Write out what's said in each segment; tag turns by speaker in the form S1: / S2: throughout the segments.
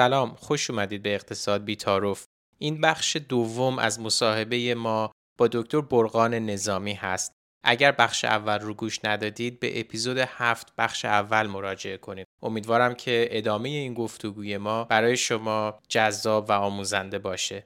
S1: سلام خوش اومدید به اقتصاد بیتاروف این بخش دوم از مصاحبه ما با دکتر برقان نظامی هست. اگر بخش اول رو گوش ندادید به اپیزود هفت بخش اول مراجعه کنید. امیدوارم که ادامه این گفتگوی ما برای شما جذاب و آموزنده باشه.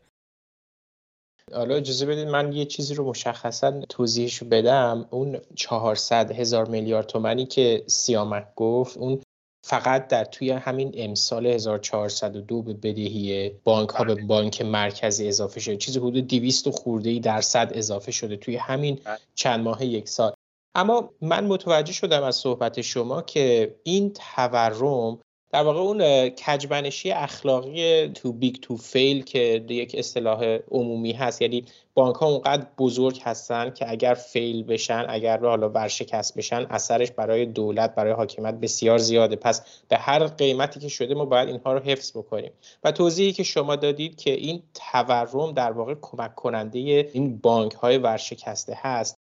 S2: حالا اجازه بدید من یه چیزی رو مشخصا توضیحش بدم. اون 400 هزار میلیارد تومنی که سیامک گفت اون فقط در توی همین امسال 1402 به بدهی بانک ها به بله. بانک مرکزی اضافه شده چیزی حدود 200 خورده ای درصد اضافه شده توی همین بله. چند ماه یک سال اما من متوجه شدم از صحبت شما که این تورم در واقع اون کژمنشی اخلاقی too big to fail که یک اصطلاح عمومی هست. یعنی بانک ها اونقدر بزرگ هستن که اگر fail بشن اگر حالا ورشکست بشن اثرش برای دولت برای حاکمیت بسیار زیاده. پس به هر قیمتی که شده ما باید اینها رو حفظ بکنیم. و توضیحی که شما دادید که این تورم در واقع کمک کننده این بانک های ورشکسته هست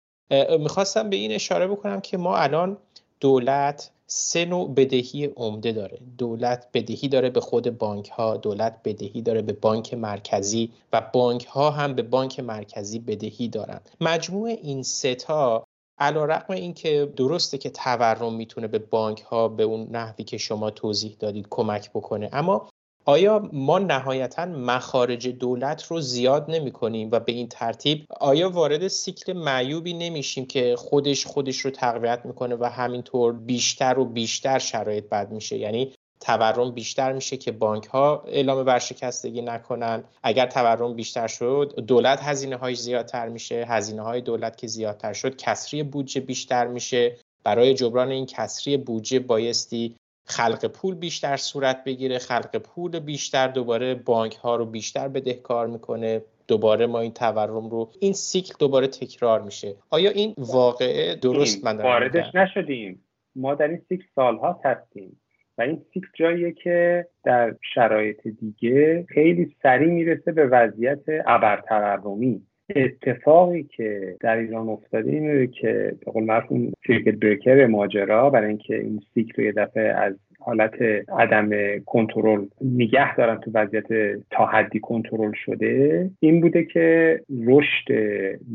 S2: می‌خواستم به این اشاره بکنم که ما الان دولت سه نوع بدهی عمده داره. دولت بدهی داره به خود بانک ها دولت بدهی داره به بانک مرکزی و بانک ها هم به بانک مرکزی بدهی دارن. مجموع این سه تا علا رقم این که درسته که تورم می‌تونه به بانک ها به اون نحوی که شما توضیح دادید کمک بکنه. اما آیا ما نهایتا مخارج دولت رو زیاد نمی کنیم و به این ترتیب آیا وارد سیکل معیوبی نمیشیم که خودش خودش رو تقویت می‌کنه و همینطور بیشتر و بیشتر شرایط بد میشه؟ یعنی تورم بیشتر میشه که بانک ها اعلام ورشکستگی نکنن. اگر تورم بیشتر شد دولت هزینه های زیادتر میشه. هزینه های دولت که زیادتر شد کسری بودجه بیشتر میشه. برای جبران این کسری بودجه بایستی خلق پول بیشتر صورت بگیره خلق پول بیشتر دوباره بانک ها رو بیشتر بدهکار می‌کنه دوباره ما این تورم رو این سیکل دوباره تکرار میشه. آیا این واقعه درست من
S3: واردش نشدیم. ما در این سیکل سالها هستیم و این سیکل جاییه که در شرایط دیگه خیلی سریع می‌رسه به وضعیت ابر تورمی اتفاقی که در ایران افتاده اینه که به قول معروف circuit breaker ماجرا برای اینکه این سیکل رو یه دفعه از حالت عدم کنترل نگه دارن تو وضعیت تا حدی کنترل شده این بوده که رشد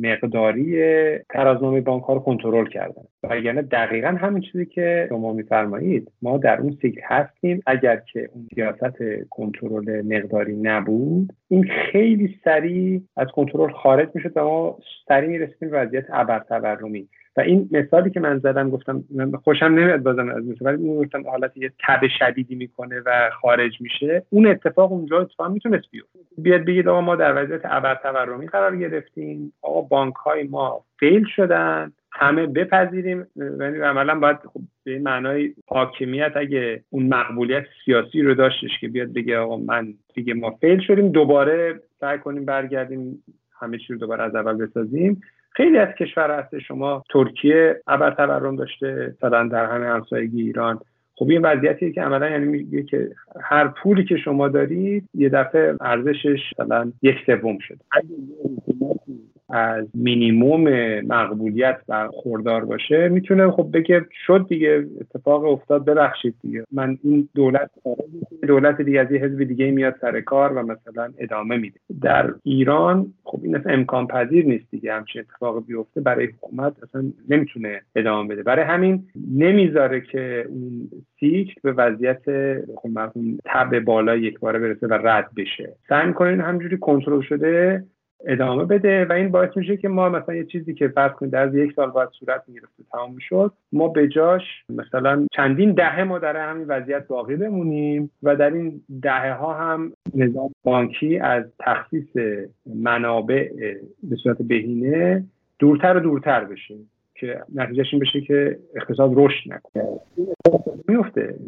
S3: مقداری ترازنامه بانک ها رو کنترل کردن. و یعنی دقیقا همین چیزی که شما میفرمایید ما در اون سیکل هستیم. اگر که اون سیاست کنترل مقداری نبود این خیلی سریع از کنترل خارج می‌شد و ما سریع می‌رسیدیم وضعیت ابر تورمی و این مثالی که من زدم گفتم من خوشم نمیاد بازم از مثال ولی گفتم حالت یه تب شدیدی می‌کنه و خارج میشه اون اتفاق اونجا اتفاق می‌تونست بیفته. بیاد بگید آقا ما در وضعیت ابر تورمی قرار گرفتیم. آقا بانک های ما فیل شدن. همه بپذیریم. یعنی عملا باید خب به معنای حاکمیت اگه اون مقبولیت سیاسی رو داشتش که بیاد بگه آقا من دیگه ما فیل شدیم دوباره سعی کنیم برگردیم همه چی رو دوباره از اول بسازیم. خیلی از کشور هست. شما ترکیه ابر تورم داشته مثلا در همه همسایگی ایران. خب این وضعیتیه که عملا یعنی میگه که هر پولی که شما دارید یه دفعه ارزشش مثلا یک سوم شده. از مینیموم مقبولیت برخوردار باشه می‌تونه خب بگه شد دیگه اتفاق افتاد ببخشید دیگه. من این دولت دولت دیگه از یه حزب دیگه میاد سر کار و مثلا ادامه میده. در ایران خب این اصلا امکان پذیر نیست دیگه همچین اتفاق بیفته برای حکومت اصلا نمی‌تونه ادامه بده. برای همین نمی‌ذاره که اون سیکل به وضعیت خب تب بالا یک باره برسه و رد بشه. سعی می‌کنین همجوری کنترل شده ادامه بده و این باعث میشه که ما مثلا یه چیزی که فرض کنید در یک سال باید صورت می‌گرفت و تمام شد ما به جاش مثلا چندین دهه ما در همین وضعیت باقی بمونیم و در این دهه ها هم نظام بانکی از تخصیص منابع به صورت بهینه دورتر و دورتر بشه. که نتیجهش این بشه که اقتصاد رشد نکنه. میفته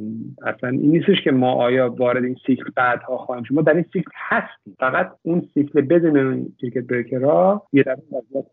S3: اصلا این نیستش که ما آیا وارد این سیکل بعدها خواهیم شد. ما در این سیکل هستیم. فقط اون سیکل بدون circuit breaker ها یه دفعه وضعیت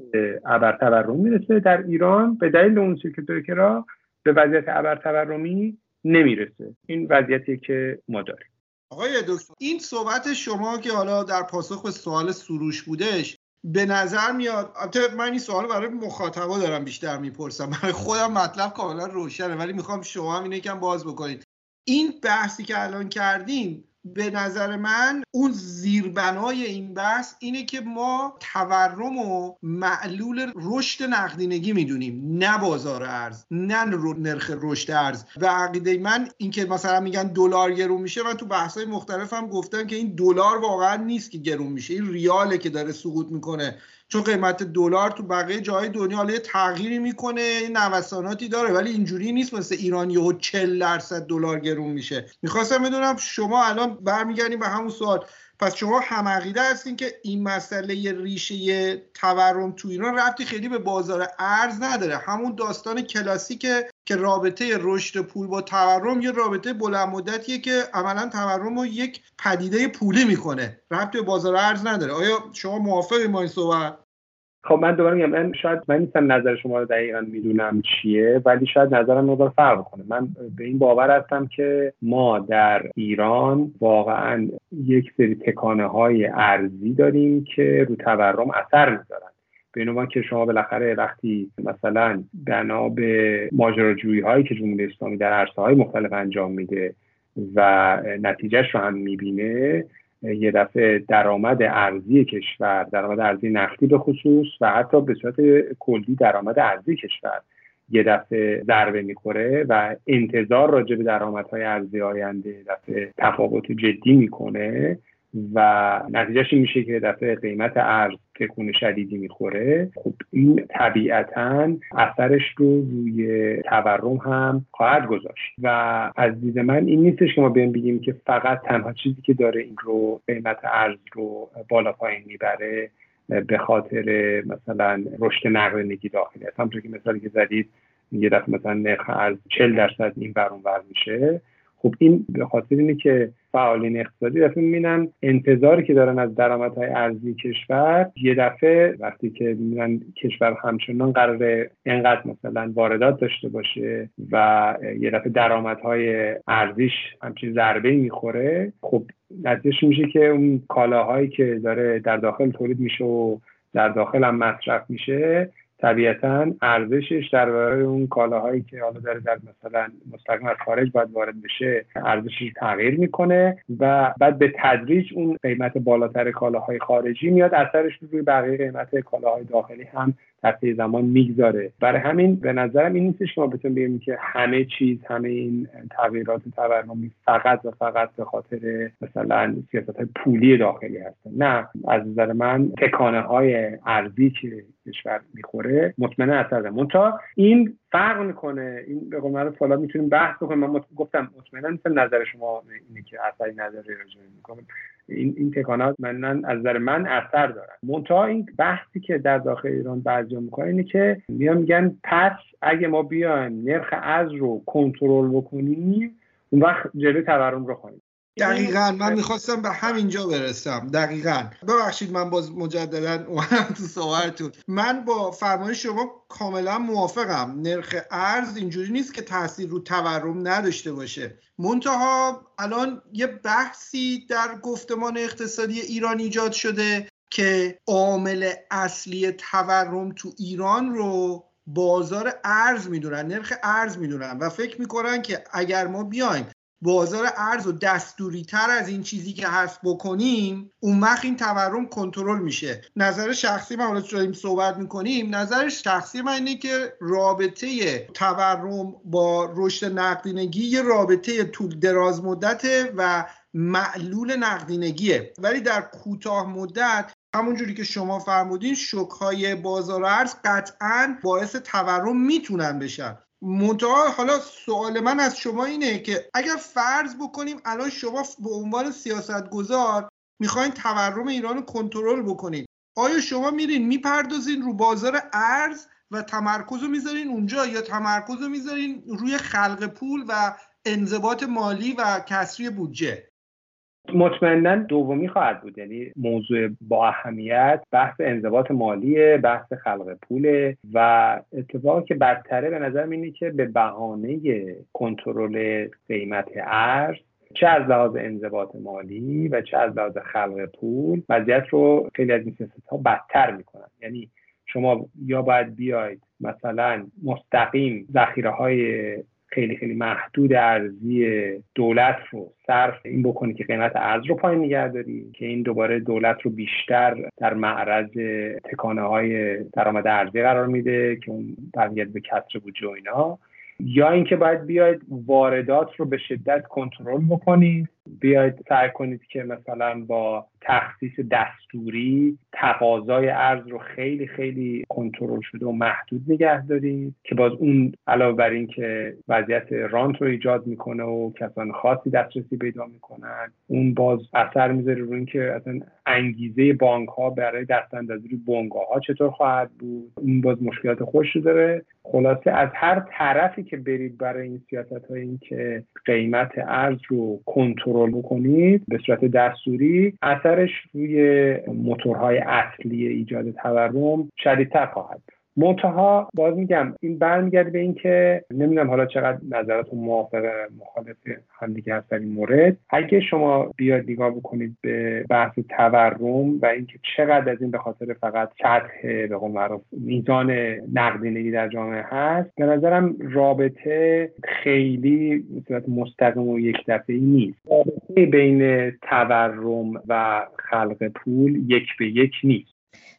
S3: ابر تورم می‌رسه در ایران. به دلیل اون circuit breaker ها به وضعیت ابر تورمی نمی‌رسه. این وضعیتی که ما داریم.
S4: آقای دکتر این صحبت شما که حالا در پاسخ به سوال سروش بودش به نظر میاد من این سوال برای مخاطبا دارم بیشتر می‌پرسم. برای خودم مطلب کاملا روشنه ولی می‌خوام شما هم اینه کم باز بکنید. این بحثی که الان کردیم به نظر من اون زیربنای این بحث اینه که ما تورم و معلول رشد نقدینگی می‌دونیم نه بازار ارز نه نرخ رشد ارز. و عقیده من اینکه مثلا میگن دلار گرون میشه من تو بحث‌های مختلف هم گفتم که این دلار واقعا نیست که گرون میشه این ریاله که داره سقوط می‌کنه. چون قیمت دلار تو بقیه جای دنیا حالا تغییری می‌کنه نوساناتی داره ولی اینجوری نیست مثل ایران یهو 40 درصد دلار گرون میشه. می‌خواستم بدونم شما الان برمیگردیم به همون سوال. پس شما هم عقیده هستین که این مسئله ریشه تورم تو ایران ربطی خیلی به بازار ارز نداره. همون داستان کلاسیکه که رابطه رشد پول با تورم یه رابطه بلند مدتیه که عملا تورم رو یک پدیده پولی می‌کنه. ربطی به بازار ارز نداره. آیا شما موافقی با این صحبت؟
S3: خب من دوباره میگم من شاید من نیستم نظر شما رو دقیقا می‌دونم چیه ولی شاید نظرم مقدار فرق کنه. من به این باور هستم که ما در ایران واقعا یک سری تکانه های ارزی داریم که رو تورم اثر می‌ذارن. به عنوان که شما بالاخره وقتی مثلا بنا به ماجراجویی هایی که جمهوری اسلامی در عرصه های مختلف انجام میده و نتیجهش رو هم می‌بینه یه دفعه درآمد ارزی کشور درآمد ارزی نفتی به خصوص و حتی به صورت کلی درآمد ارزی کشور یه دفعه ضربه می‌خوره و انتظار راجع به درآمدهای ارزی آینده دفعه تفاوت جدی می‌کنه. و نتیجهش این میشه که دفعه قیمت ارز تکون شدیدی می‌خوره. خب این طبیعتا اثرش رو روی تورم هم خواهد گذاشت و از دید من این نیستش که ما بیایم بگیم که فقط تنها چیزی که داره این رو قیمت ارز رو بالا پایین می‌بره به خاطر مثلا رشد نقدینگی داخلی است. همونطور که مثالی که زدید یه دفعه مثلا نرخ ارز 40 درصد این برون میشه. خب این به خاطر اینه که فعالین اقتصادی دفعه می‌بینن انتظاری که دارن از درآمدهای ارزی کشور یه دفعه وقتی که می‌بینن کشور همچنان قرار اینقدر مثلا واردات داشته باشه و یه دفعه درآمدهای ارزیش همچین ضربه می‌خوره خب نتیجهش میشه که اون کالاهایی که داره در داخل تولید میشه و در داخل هم مصرف میشه طبیعتا ارزشش در برای اون کالاهایی که حالا داره در مثلا مستقیم از خارج باید وارد بشه ارزشش تغییر می‌کنه و بعد به تدریج اون قیمت بالاتر کالاهای خارجی میاد اثرش روی بقیه قیمت کالاهای داخلی هم در زمان می‌گذاره. برای همین به نظرم این نیستش که ما بتونیم بگیم که همه چیز همه این تغییرات تورمی فقط و فقط به خاطر مثلا سیاست های پولی داخلی هستن. نه. از نظر من تکانه های ارزی که کشور می‌خوره مطمئنا اثر داره منتها این فرق می‌کنه. این به قول معروف حالا می‌تونیم بحث بکنیم. من گفتم مطمئنا مثل نظر شما اینه که اثری نداره راجع این این تکانات من از نظر من اثر دارن. منتها این بحثی که در داخل ایران بعضی می‌کنن اینه که میان میگن پس اگه ما بیایم نرخ ارز رو کنترل بکنیم اون وقت جلوی تورم رو خواهیم
S4: دقیقا. من می‌خواستم به همینجا برسم. دقیقا. ببخشید من باز مجددا اومدم تو صحبتتون من با فرمایش شما کاملا موافقم. نرخ ارز اینجوری نیست که تاثیر رو تورم نداشته باشه. منتها الان یه بحثی در گفتمان اقتصادی ایران ایجاد شده که عامل اصلی تورم تو ایران رو بازار ارز می‌دونن نرخ ارز می‌دونن و فکر می‌کنن که اگر ما بیایم بازار ارز و دستوری تر از این چیزی که هست بکنیم اون وقت این تورم کنترل میشه. نظر شخصی من حالا داریم صحبت می‌کنیم نظر شخصی من اینه که رابطه تورم با رشد نقدینگی یه رابطه طول دراز مدته و معلول نقدینگیه. ولی در کوتاه مدت همونجوری که شما فرمودین شک های بازار ارز قطعا باعث تورم می‌تونن بشن. منتها حالا سوال من از شما اینه که اگر فرض بکنیم الان شما به عنوان سیاستگزار می‌خواین تورم ایران رو کنترل بکنید آیا شما میرین می‌پردازین رو بازار ارز و تمرکز رو می‌ذارین اونجا یا تمرکز رو می‌ذارین روی خلق پول و انضباط مالی و کسری بودجه؟
S3: مطمئنا دومی خواهد بود. یعنی موضوع با اهمیت بحث انضباط مالی بحث خلق پول و اتفاقی که بدتره به نظر اینه که به بهانه کنترل قیمت ارز چه از لحاظ انضباط مالی و چه از لحاظ خلق پول وضعیت رو خیلی از این ها بدتر می‌کنن. یعنی شما یا باید بیاید مثلا مستقیم ذخیره های خیلی خیلی محدود ارزی دولت رو صرف این بکنی که قیمت ارز رو پایین نگه داری که این دوباره دولت رو بیشتر در معرض تکانه های درآمد ارزی قرار میده که اون برمیگرد به کسر بودجه و اینا. یا اینکه باید بیاید واردات رو به شدت کنترل بکنید بیاید سعی کنید که مثلا با تخصیص دستوری تقاضای ارز رو خیلی خیلی کنترل شده و محدود نگه دارید که باز اون علاوه بر این که وضعیت رانت رو ایجاد می‌کنه و کسان خاصی دسترسی پیدا می‌کنن اون باز اثر می‌ذاره روی اینکه اصلا انگیزه بانک ها برای دستاندازی روی بنگاه ها چطور خواهد بود. اون باز مشکلات خوش داره. خلاصه از هر طرفی که برید برای این سیاست های این که قیمت ارز رو کنترل بکنید به صورت دستوری اثرش روی موتورهای اصلی ایجاد تورم شدیدتر خواهد منتها باز میگم این برمیگرده به اینکه نمی‌دونم حالا چقدر نظراتون موافق مخالف همدیگه هست در این مورد. اگه شما بیاد نگاه بکنید به بحث تورم و اینکه چقدر از این به خاطر فقط سطح به قول معروف میزان نقدینگی در جامعه هست به نظرم رابطه خیلی صورت مستقیم و یک دفعه نیست. رابطه بین تورم و خلق پول یک به یک نیست.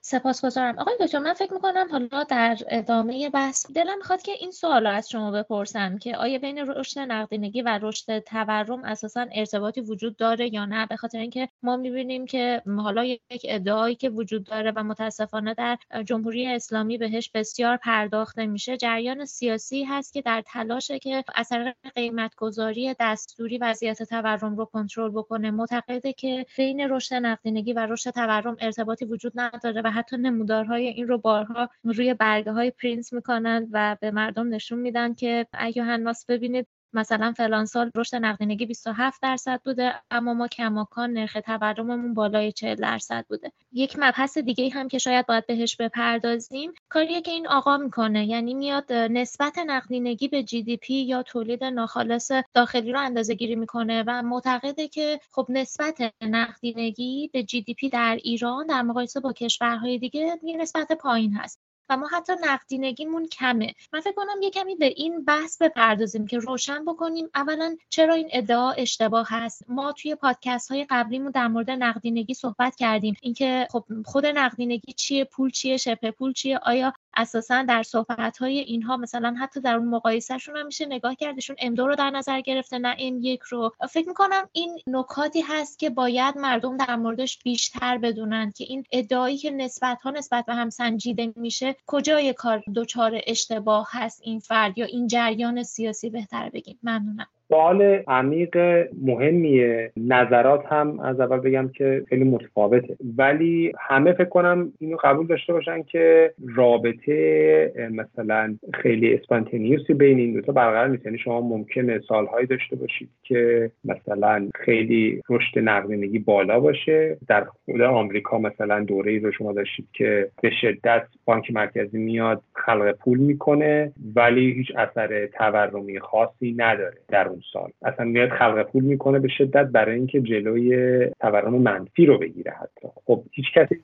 S5: سپاسگزارم. آقای دکتر من فکر می‌کنم حالا در ادامه بحث دلم می‌خواد که این سوال از شما بپرسم که آیا بین رشد نقدینگی و رشد تورم اساسا ارتباطی وجود داره یا نه؟ به خاطر اینکه ما می‌بینیم که حالا یک ادعایی که وجود داره و متاسفانه در جمهوری اسلامی بهش بسیار پرداخته میشه جریان سیاسی هست که در تلاشه که اثر قیمت گذاری دستوری وضعیت تورم رو کنترل بکنه. معتقده که بین رشد نقدینگی و رشد تورم ارتباطی وجود نداره و حتی نمودارهای این رو بارها روی برگه های پرینت می‌کنند و به مردم نشون میدن که ایها الناس ببینید مثلا فلان سال رشد نقدینگی 27 درصد بوده اما ما کماکان نرخ تورممون بالای 40 درصد بوده. یک مبحث دیگه هم که شاید باید بهش بپردازیم کاریه که این آقا می‌کنه. یعنی میاد نسبت نقدینگی به GDP یا تولید ناخالص داخلی رو اندازه گیری می‌کنه و معتقده که خب نسبت نقدینگی به جی دی پی در ایران در مقایسه با کشورهای دیگه یه نسبت پایین هست. و ما حتی نقدینگیمون کمه. من فکر کنم یه کمی به این بحث بپردازیم که روشن بکنیم. اولا چرا این ادعا اشتباه هست؟ ما توی پادکست های قبلیمون در مورد نقدینگی صحبت کردیم. اینکه خب خود نقدینگی چیه؟ پول چیه؟ شبه پول چیه؟ آیا اساسا در صحبت های اینها مثلا حتی در اون مقایسهشون هم میشه نگاه کردشون ام رو در نظر گرفته نه ام یک رو. فکر می‌کنم این نکاتی هست که باید مردم در موردش بیشتر بدونن که این ادعایی که نسبت ها نسبت به هم سنجیده میشه کجای کار دچار اشتباه هست این فرد یا این جریان سیاسی بهتر بگیم. ممنونم.
S3: سوال عمیق مهمیه. نظرات هم از اول بگم که خیلی متفاوته. ولی همه فکر کنم اینو قبول داشته باشن که رابطه مثلا خیلی اسپانتینیوسی بین این دوتا برقرار نیست. یعنی شما ممکنه سالهایی داشته باشید که مثلا خیلی رشد نقدینگی بالا باشه. در خود آمریکا مثلا دوره ای رو شما داشتید که به شدت بانک مرکزی میاد خلق پول می‌کنه ولی هیچ اثر تورمی خاصی نداره در اون سال. اصلا میاد خلق پول می‌کنه به شدت برای اینکه جلوی تورم منفی رو بگیره حتی. خب هیچ کسی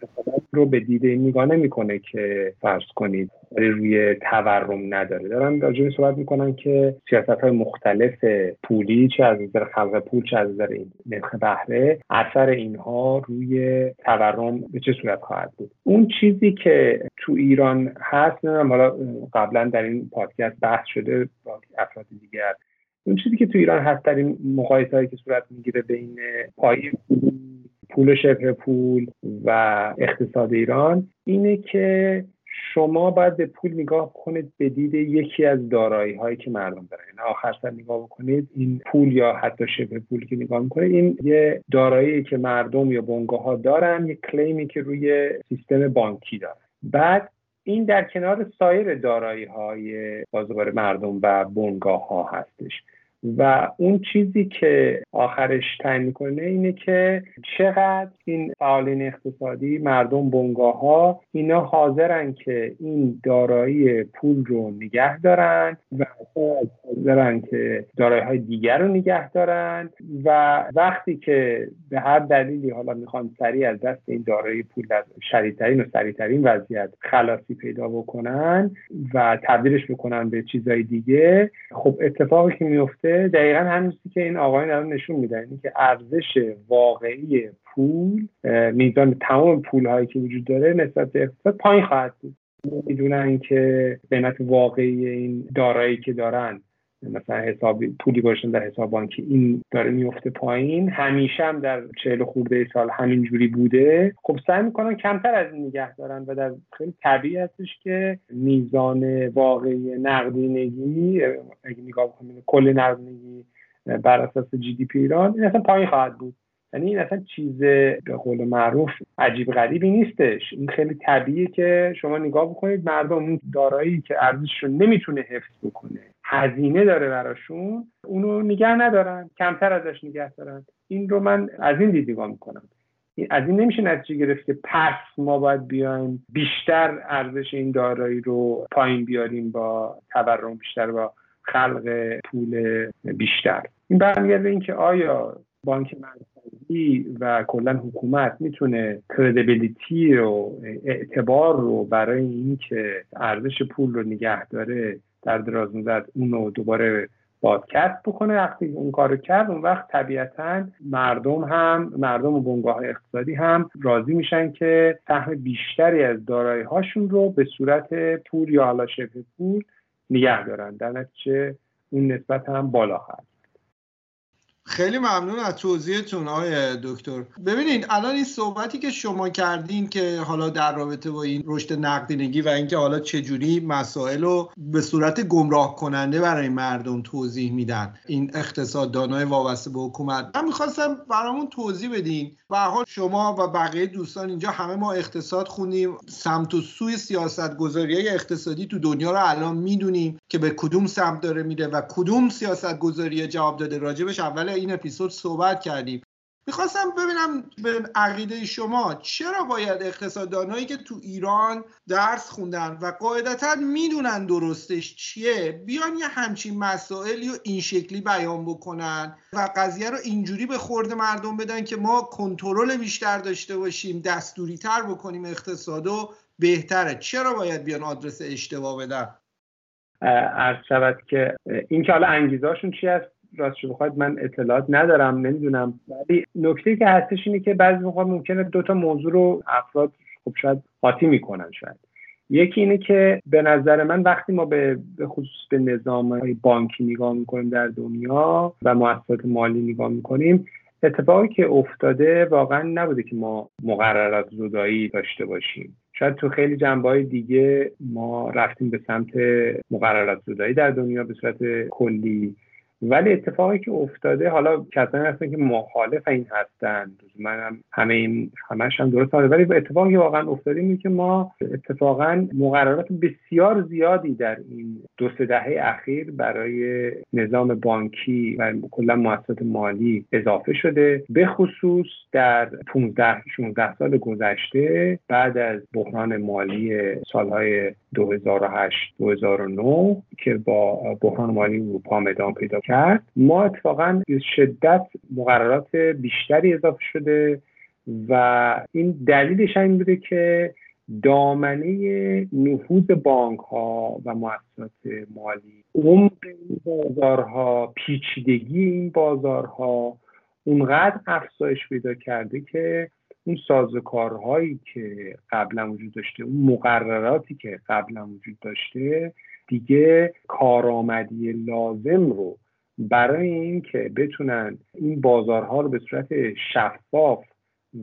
S3: رو به دیده نگاه نمی‌کنه که فرض کنید روی تورم نداره. دارن راجع صحبت می‌کنن که سیاست های مختلف پولی چه از نظر خلق پول چه از نظر نرخ بهره اثر اینها روی تورم به چه صورت خواهد بود. اون چیزی که تو ایران هست نمی‌دونم حالا قبلا در این پادکست بحث شده با افراد دیگر اون چیزی که تو ایران هست در این مقایسه هایی که صورت می‌گیره بین پای پول شبه پول و اقتصاد ایران اینه که شما باید به پول نگاه کنید به دید یکی از دارایی هایی که مردم دارن. یعنی آخر سر نگاه بکنید این پول یا حتی شبه پول که نگاه می‌کنید این یه دارایی که مردم یا بنگاه ها دارن یه کلیمی که روی سیستم بانکی دارن. بعد این در کنار سایر دارایی های بازار مردم و بنگاه ها هستش. و اون چیزی که آخرش تعیین می‌کنه اینه که چقدر این فعالین اقتصادی مردم بنگاه ها اینا حاضرن که این دارایی پول رو نگه دارن و حاضرن که دارایی های دیگر رو نگه دارن و وقتی که به هر دلیلی حالا می‌خوان سریع از دست این دارایی پول در شدیدترین و سریعترین وضعیت خلاصی پیدا بکنن و تبدیلش بکنن به چیزهای دیگه خب اتفاقی که میفته دقیقا همین که این آقایان دارن نشون میدن. که ارزش واقعی پول میزان تمام پول هایی که وجود داره نسبت به اقتصاد پایین خواهد بود. می‌دونن که قیمت واقعی این دارایی که دارن مثلا حساب پولی گذاشتن در حساب بانکی این داره میفته پایین. همیشه هم در چهل خورده سال همین جوری بوده. خب سعی می‌کنن کمتر از این نگه دارن و در خیلی طبیعی هستش که میزان واقعی نقدینگی اگه نگاه بکنیم کل نقدینگی بر اساس جی دی پی ایران این اصلا پایین خواهد بود. یعنی این اصلا چیز به قول معروف عجیب غریبی نیستش. این خیلی طبیعیه که شما نگاه بکنید مردم اون دارایی که ارزشش نمی‌تونه حفظ بکنه. هزینه داره براشون اونو نگه ندارن کمتر ازش نگه دارن. این رو من از این دید نگاه می‌کنم. از این نمیشه نتیجه گرفت که پس ما باید بیایم بیشتر ارزش این دارایی رو پایین بیاریم با تورم بیشتر با خلق پول بیشتر. این برمیگرده اینکه آیا بانک مرکزی و کلا حکومت می‌تونه کردیبیلیتی و اعتبار رو برای اینکه ارزش پول رو نگه داره در دراز مدت اون رو دوباره بازکست بکنه. وقتی اون کارو کرد اون وقت طبیعتا مردم هم مردم و بنگاه اقتصادی هم راضی میشن که سهم بیشتری از دارایی هاشون رو به صورت پول یا حالا شبه پول نگه دارن. در نتیجه اون نسبت هم بالا خواهد
S4: خیلی ممنون از توضیحتون آقای دکتر. ببینید الان این صحبتی که شما کردین که حالا در رابطه با این رشد نقدینگی و اینکه حالا چجوری مسائل رو به صورت گمراه کننده برای مردم توضیح میدن این اقتصاددانای وابسته به حکومت. من می‌خواستم برامون توضیح بدین. به حال شما و بقیه دوستان اینجا همه ما اقتصاد خونیم سمت و سوی سیاست گذاری اقتصادی تو دنیا رو الان می‌دونیم که به کدوم سمت داره میره و کدوم سیاست گذاری جواب داده. راجبش اول این اپیزود صحبت کردیم. می‌خواستم ببینم به عقیده شما چرا باید اقتصاددانایی که تو ایران درس خوندن و قاعدتا می‌دونن درستش چیه بیان یه همچین مسائلی رو این شکلی بیان بکنن و قضیه رو اینجوری به خورد مردم بدن که ما کنترل بیشتر داشته باشیم دستوری تر بکنیم اقتصادو بهتره. چرا باید بیان آدرس اشتباه بدن؟
S3: عرض شود که این که حالا انگیزاشون چی هست؟ راستش بخواید من اطلاعات ندارم نمی‌دونم. ولی نکته که هستش اینه که بعضی موقع ممکنه دو تا موضوع رو افراد خب شاید قاطی می‌کنن شاید. یکی اینه که به نظر من وقتی ما به خصوص به نظام های بانکی نگاه می‌کنیم در دنیا و مؤسسات مالی نگاه می‌کنیم اتفاقی که افتاده واقعا نبوده که ما مقررات زدایی داشته باشیم. شاید تو خیلی جنبه دیگه ما رفتیم به سمت مقررات زدایی در دنیا به صورت کلی ولی اتفاقی که افتاده حالا کسانی هستن که مخالف این هستن. من هم همه این همش هم درست ولی اتفاقی واقعا افتاده اینه که ما اتفاقا مقررات بسیار زیادی در این دو سه دهه اخیر برای نظام بانکی و کلا مؤسسات مالی اضافه شده. به خصوص در 15 16 سال گذشته بعد از بحران مالی سالهای 2008 2009 که با بحران مالی اروپا ادامه پیدا کرد. ما اتفاقا شدت مقررات بیشتری اضافه شده و این دلیلش این بوده که دامنه نفوذ بانک ها و مؤسسات مالی عمق این بازارها پیچیدگی این بازارها اونقدر افزایش پیدا کرده که اون سازوکارهایی که قبلا وجود داشته اون مقرراتی که قبلا وجود داشته دیگه کارآمدی لازم رو برای اینکه بتونن این بازارها رو به صورت شفاف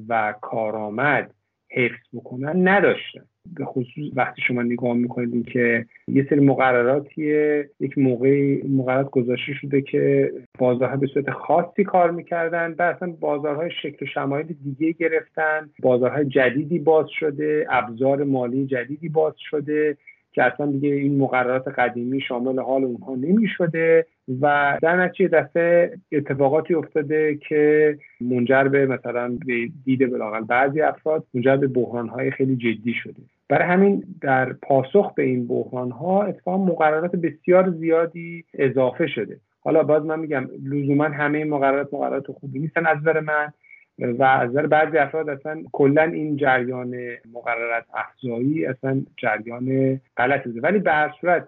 S3: و کارآمد حفظ بکنن نداشتن. به خصوص وقتی شما نگاه می‌کنید که یه سری مقرراتیه یک موقعی مقررات گذاشته شده که بازارها به صورت خاصی کار می‌کردن و اصلا بازارهای شکل و شمایل دیگه گرفتن. بازارهای جدیدی باز شده ابزار مالی جدیدی باز شده که اصلا دیگه این مقررات قدیمی شامل حال اونها نمی شده و در نتیجه دفعه اتفاقاتی افتاده که منجر به مثلا به دید بلاغل بعضی افراد منجر به بحران های خیلی جدی شده. برای همین در پاسخ به این بحران ها اتفاقا مقررات بسیار زیادی اضافه شده. حالا باز من میگم لزوما همه مقررات مقررات خوبی نیستن از نظر من و از نظر بعضی افراد اصلا کلا این جریان مقررات افزایی اصلا جریان غلطی بوده ولی به هر صورت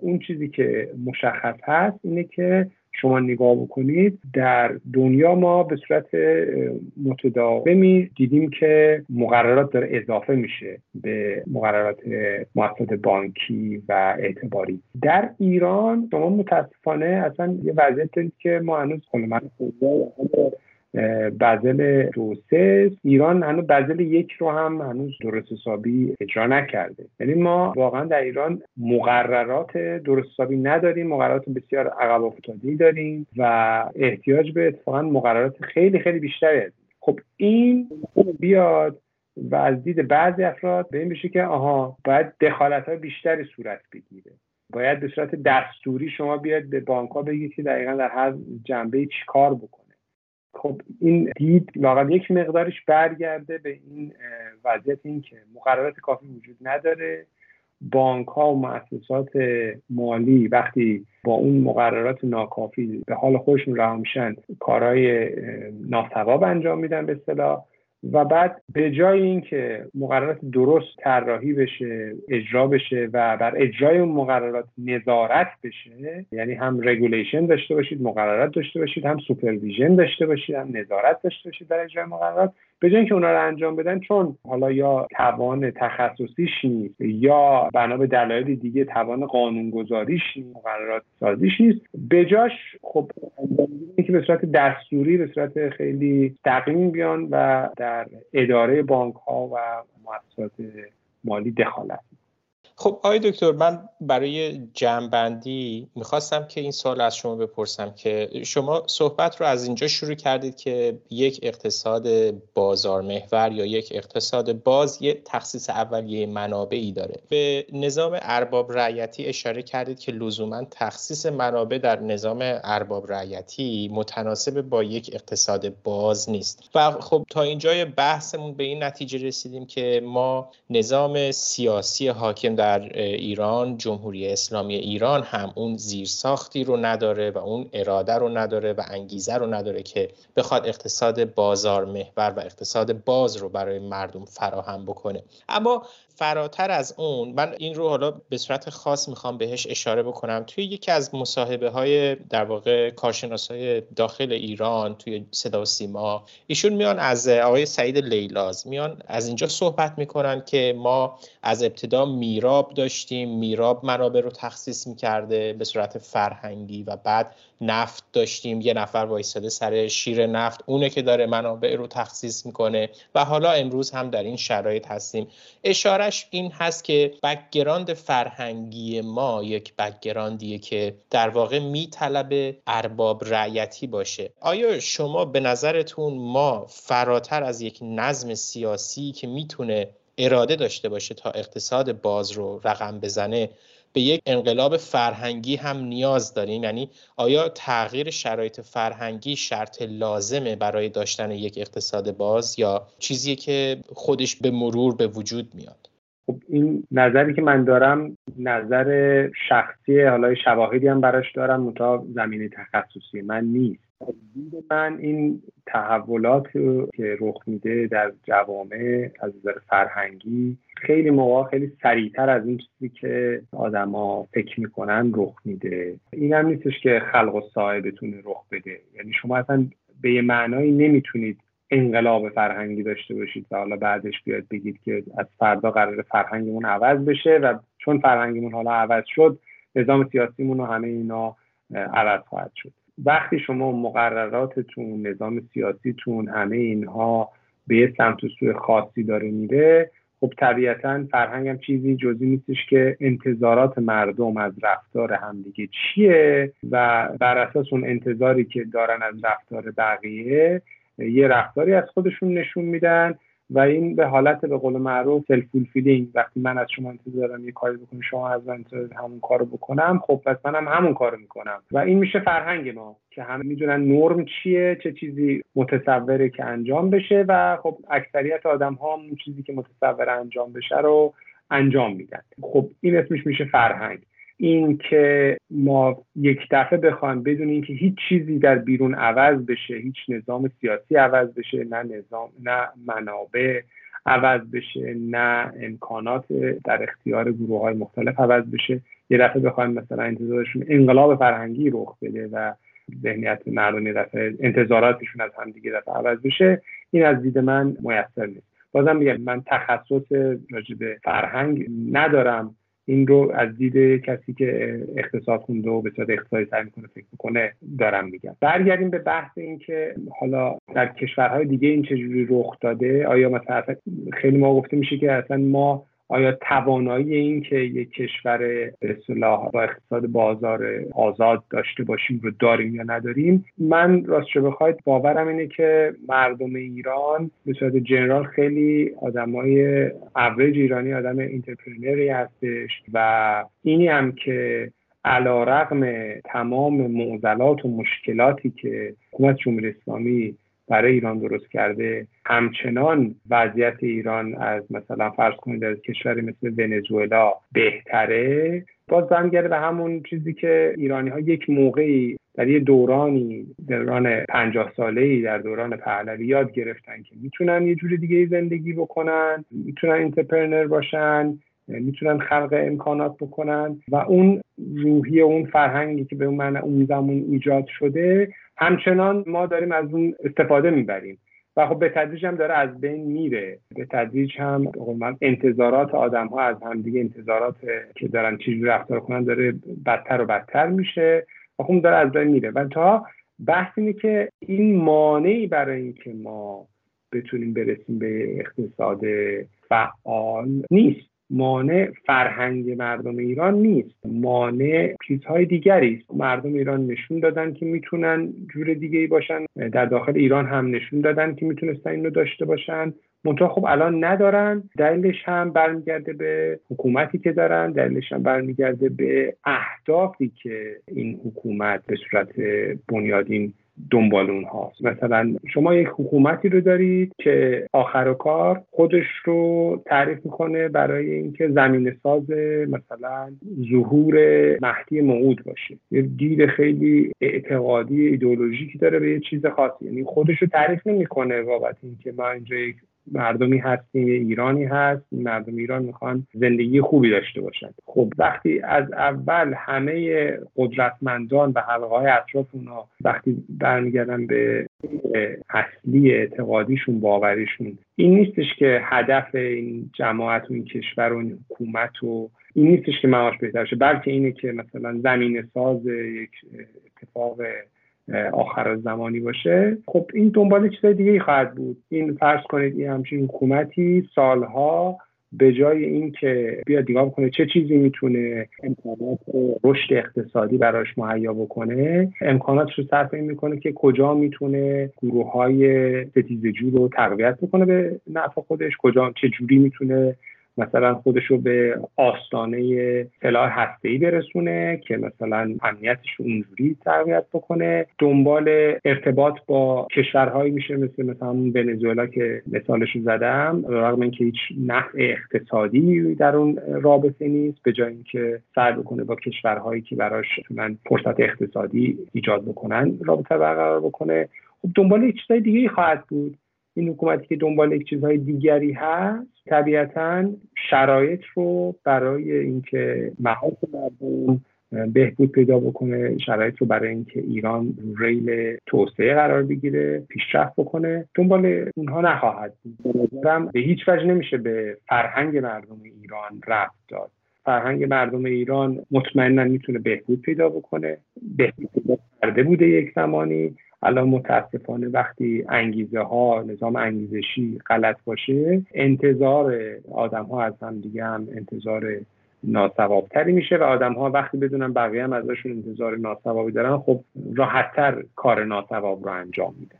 S3: اون چیزی که مشخص هست اینه که شما نگاه بکنید در دنیا ما به صورت متداومی دیدیم که مقررات داره اضافه میشه به مقررات مؤسسات بانکی و اعتباری. در ایران شما متاسفانه اصلا یه وضعیت دارید که ما هنوز من بزل دو سه. ایران هنوز بزل یک رو هم هنوز درست حسابی اجرا نکرده. یعنی ما واقعا در ایران مقررات درست حسابی نداریم مقررات بسیار عقب افتاده داریم و احتیاج به اتفاقا مقررات خیلی خیلی بیشتری خب این بیاد و از دید بعضی افراد به این بشه که آها باید دخالت های بیشتری صورت بگیره. باید به صورت دستوری شما بیاد به بانک ها بگید که دقیقا در هر جنبه چی کار بکن. خب این دید واقعا یک مقدارش برگرده به این وضعیت این که مقررات کافی وجود نداره. بانک ها و مؤسسات مالی وقتی با اون مقررات ناکافی به حال خودشون رها میشن کارهای ناصواب انجام میدن به اصطلاح. و بعد به جای اینکه مقررات درست طراحی بشه اجرا بشه و بر اجرای اون مقررات نظارت بشه یعنی هم regulation داشته باشید مقررات داشته باشید هم supervision داشته باشید هم نظارت داشته باشید در اجرای مقررات به جای اینکه اونا رو انجام بدن چون حالا یا توان تخصصیش نیست یا بنا به دلایل دیگه توان قانونگذاریش مقررات سازیش نیست بجاش خب که به صورت دستوری به صورت خیلی دقیق بیان و در اداره بانک ها و مؤسسات مالی دخالت.
S2: خب آقای دکتر من برای جمعبندی می‌خواستم که این سال از شما بپرسم که شما صحبت رو از اینجا شروع کردید که یک اقتصاد بازار محور یا یک اقتصاد باز یه تخصیص اولیه منابعی داره. به نظام ارباب رعیتی اشاره کردید که لزوما تخصیص منابع در نظام ارباب رعیتی متناسب با یک اقتصاد باز نیست. و خب تا اینجای بحثمون به این نتیجه رسیدیم که ما نظام سیاسی حاکم در ایران جمهوری اسلامی ایران هم اون زیرساختی رو نداره و اون اراده رو نداره و انگیزه رو نداره که بخواد اقتصاد بازار محور و اقتصاد باز رو برای مردم فراهم بکنه. اما فراتر از اون من این رو حالا به صورت خاص می‌خوام بهش اشاره بکنم. توی یکی از مصاحبه های در واقع کارشناس های داخل ایران توی صدا و سیما ایشون میان از آقای سعید لیلاز میان از اینجا صحبت می‌کنن که ما از ابتدا میراب داشتیم میراب منابع رو تخصیص می‌کرده به صورت فرهنگی و بعد نفت داشتیم یه نفر وایستاده سر شیر نفت اونه که داره منابع رو تخصیص می‌کنه و حالا امروز هم در این شرایط هستیم. اشارش این هست که background فرهنگی ما یک background یه که در واقع میطلبه ارباب رعیتی باشه. آیا شما به نظرتون ما فراتر از یک نظم سیاسی که می‌تونه اراده داشته باشه تا اقتصاد باز رو رقم بزنه به یک انقلاب فرهنگی هم نیاز داریم. یعنی آیا تغییر شرایط فرهنگی شرط لازمه برای داشتن یک اقتصاد باز یا چیزی که خودش به مرور به وجود میاد؟
S3: خب این نظری که من دارم نظر شخصی حالا شواهدی هم براش دارم متا زمینه تخصصی من نیست. دید من این تحولات که رخ میده در جوامع از نظر فرهنگی خیلی موقع خیلی سریعتر از این چیزی که آدما فکر می‌کنن رخ میده. این هم نیستش که خلق و سایه بتونه رخ بده. یعنی شما اصلا به یه معنایی نمی‌تونید انقلاب فرهنگی داشته باشید و حالا بعدش بیاد بگید که از فردا قرار فرهنگمون عوض بشه و چون فرهنگمون حالا عوض شد نظام سیاسیمون و همه اینا عوض خواهد شد. وقتی شما مقرراتتون نظام سیاسیتون همه اینها به یه سمت و سوی خاصی داره میره خب طبیعتا فرهنگ هم چیزی جزی نیستش که انتظارات مردم از رفتار همدیگه چیه و بر اساس اون انتظاری که دارن از رفتار بقیه یه رفتاری از خودشون نشون میدن. و این به حالت به قول معروف self-fulfilling وقتی من از شما انتظار یه کاری بکنم شما از من همون کارو بکنم خب پس منم همون کارو می‌کنم. و این میشه فرهنگ ما که همه می‌دونن نرم چیه چه چیزی متصوره که انجام بشه و خب اکثریت آدم ها اون چیزی که متصور انجام بشه رو انجام میدن. خب این اسمش میشه فرهنگ. این که ما یک دفعه بخوایم بدون اینکه هیچ چیزی در بیرون عوض بشه هیچ نظام سیاسی عوض بشه نه نظام نه منابع عوض بشه نه امکانات در اختیار گروه های مختلف عوض بشه. یه دفعه بخوایم مثلا انتظارشون انقلاب فرهنگی رخ بده و ذهنیت مردم دفعه انتظاراتشون از هم دیگه دفعه عوض بشه. این از دید من میسر نیست. بازم میگم من تخصص راجع فرهنگ ندارم. این رو از دید کسی که اقتصاد خونده و به صورت اقتصادی سعی می‌کنه فکر می‌کنه دارم میگم. برگردیم به بحث این که حالا در کشورهای دیگه این چجوری رخ داده؟ آیا مثلا خیلی ما گفته میشه که اصلا ما آیا توانایی این که یک کشور به با اقتصاد بازار آزاد داشته باشیم رو داریم یا نداریم؟ من راستش بخواید باورم اینه که مردم ایران به صورت جنرال خیلی آدمای اوریج ایرانی آدم entrepreneur ی هستش و اینی هم که علی رغم تمام معضلات و مشکلاتی که حکومت جمهوری اسلامی برای ایران درست کرده. همچنان وضعیت ایران از مثلا فرض کنید از کشوری مثل ونزوئلا بهتره. باز برمیگرده به همون چیزی که ایرانی ها یک موقعی در یه دورانی دوران پنجاه ساله ای در دوران پهلوی یاد گرفتن که می‌تونن یه جور دیگه زندگی بکنن می‌تونن entrepreneur باشن می‌تونن خلق امکانات بکنن و اون روحی اون فرهنگی که به اون معنی اون زمان ایجاد شده همچنان ما داریم از اون استفاده می‌بریم. و خب به تدریج هم داره از بین میره. به تدریج هم انتظارات آدم ها از همدیگه انتظارات که دارن چیزی رفتار کنن داره بدتر و بدتر میشه و خب داره از بین میره. و تا بحث اینه که این مانعی برای اینکه ما بتونیم برسیم به اقتصاد فعال نیست. مانع فرهنگ مردم ایران نیست. مانع چیزهای دیگری است. مردم ایران نشون دادن که می‌تونن جور دیگه ای باشن. در داخل ایران هم نشون دادن که می‌تونستن اینو داشته باشن. منتها خب الان ندارن. دلیلش هم برمیگرده به حکومتی که دارن. دلیلش هم برمیگرده به اهدافی که این حکومت به صورت بنیادین دنبال اونهاست مثلا شما یک حکومتی رو دارید که آخر و کار خودش رو تعریف می‌کنه برای اینکه زمین ساز مثلا ظهور مهدی موعود باشه. یه دید خیلی اعتقادی ایدئولوژیکی داره به یه چیز خاصی. یعنی خودش رو تعریف نمی‌کنه بابت اینکه ما اینجا یک مردمی هستیم ایرانی هست. مردم ایران می‌خوان زندگی خوبی داشته باشند خب وقتی از اول همه قدرتمندان و حلقه های اطراف اونا وقتی برمیگردن به اصلی اعتقادیشون باوریشون این نیستش که هدف این جماعت و این کشور و این حکومت و این نیستش که معاش بهتر شه بلکه اینه که مثلا زمین ساز یک اتفاق آخر زمانی باشه. خب این دنبال چیزای دیگه ای خواهد بود. این فرض کنید این همچین حکومتی سالها به جای اینکه بیاد نگاه کنه چه چیزی می‌تونه امکانات رشد اقتصادی براش مهیا بکنه امکاناتش رو صرف این می‌کنه که کجا می‌تونه گروه های ستیزجو رو تقویت بکنه به نفع خودش کجا چه جوری می‌تونه مثلا خودش رو به آستانه سلاح ای برسونه که مثلا امنیتش اونجوری تقویت بکنه. دنبال ارتباط با کشورهایی میشه مثل مثلا ونزوئلا که مثالش زدم رغم اینکه هیچ نفع اقتصادی در اون رابطه نیست به جای اینکه سعی بکنه با کشورهایی که براش من فرصت اقتصادی ایجاد بکنن رابطه برقرار بکنه. خب دنبال چیزهای دیگه خواهد بود. این حکومتی که دنبال یک چیزهای دیگری هست طبیعتا شرایط رو برای اینکه مهار مردم بهبود پیدا بکنه شرایط رو برای اینکه ایران ریل توسعه قرار بگیره پیشرفت بکنه دنبال اونها نخواهد بود. به هیچ وجه نمیشه به فرهنگ مردم ایران رفت داد. فرهنگ مردم ایران مطمئنا می‌تونه بهبود پیدا بکنه. بهبود پیدا کرده بوده یک زمانی. الان متاسفانه وقتی انگیزه ها نظام انگیزشی غلط باشه انتظار آدم ها از هم دیگه هم انتظار ناسوابتری میشه و آدم ها وقتی بدونن بقیه هم ازشون انتظار ناسوابی دارن خب راحتتر کار ناسواب رو انجام میده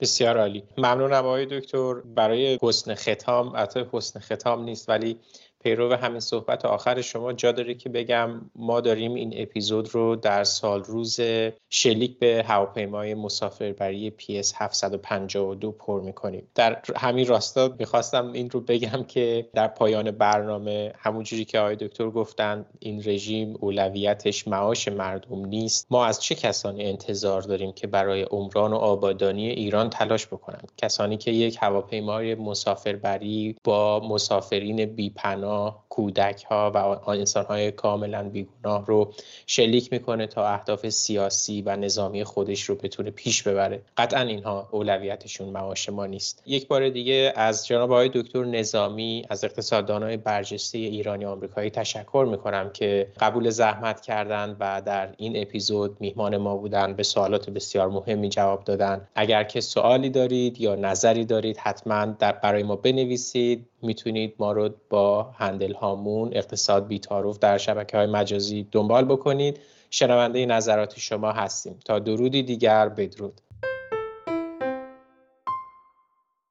S2: بسیار عالی. ممنونم آقای دکتر. برای حسن ختام البته حسن ختام نیست ولی پیرو همین صحبت آخر شما جا داره که بگم ما داریم این اپیزود رو در سال روز شلیک به هواپیمای مسافربری PS 752 پر می‌کنیم. در همین راستا می‌خواستم این رو بگم که در پایان برنامه همونجوری که آقای دکتر گفتن این رژیم اولویتش معاش مردم نیست. ما از چه کسانی انتظار داریم که برای عمران و آبادانی ایران تلاش بکنند؟ کسانی که یک هواپیمای مسافربری با مسافرین بیپناه کودک ها و انسان های کاملا بیگناه رو شلیک می‌کنه تا اهداف سیاسی و نظامی خودش رو بتونه پیش ببره. قطعا اینها اولویتشون معاش ما نیست. یک بار دیگه از جناب آقای دکتر نظامی از های برجسته ایرانی آمریکایی تشکر می‌کنم که قبول زحمت کردن و در این اپیزود میهمان ما بودن به سوالات بسیار مهمی جواب دادن. اگر که سوالی دارید یا نظری دارید حتما در برای ما بنویسید. می‌تونید ما رو با هندل هامون اقتصاد بیتاروف در شبکه های مجازی دنبال بکنید. شنونده نظرات شما هستیم. تا درودی دیگر بدرود.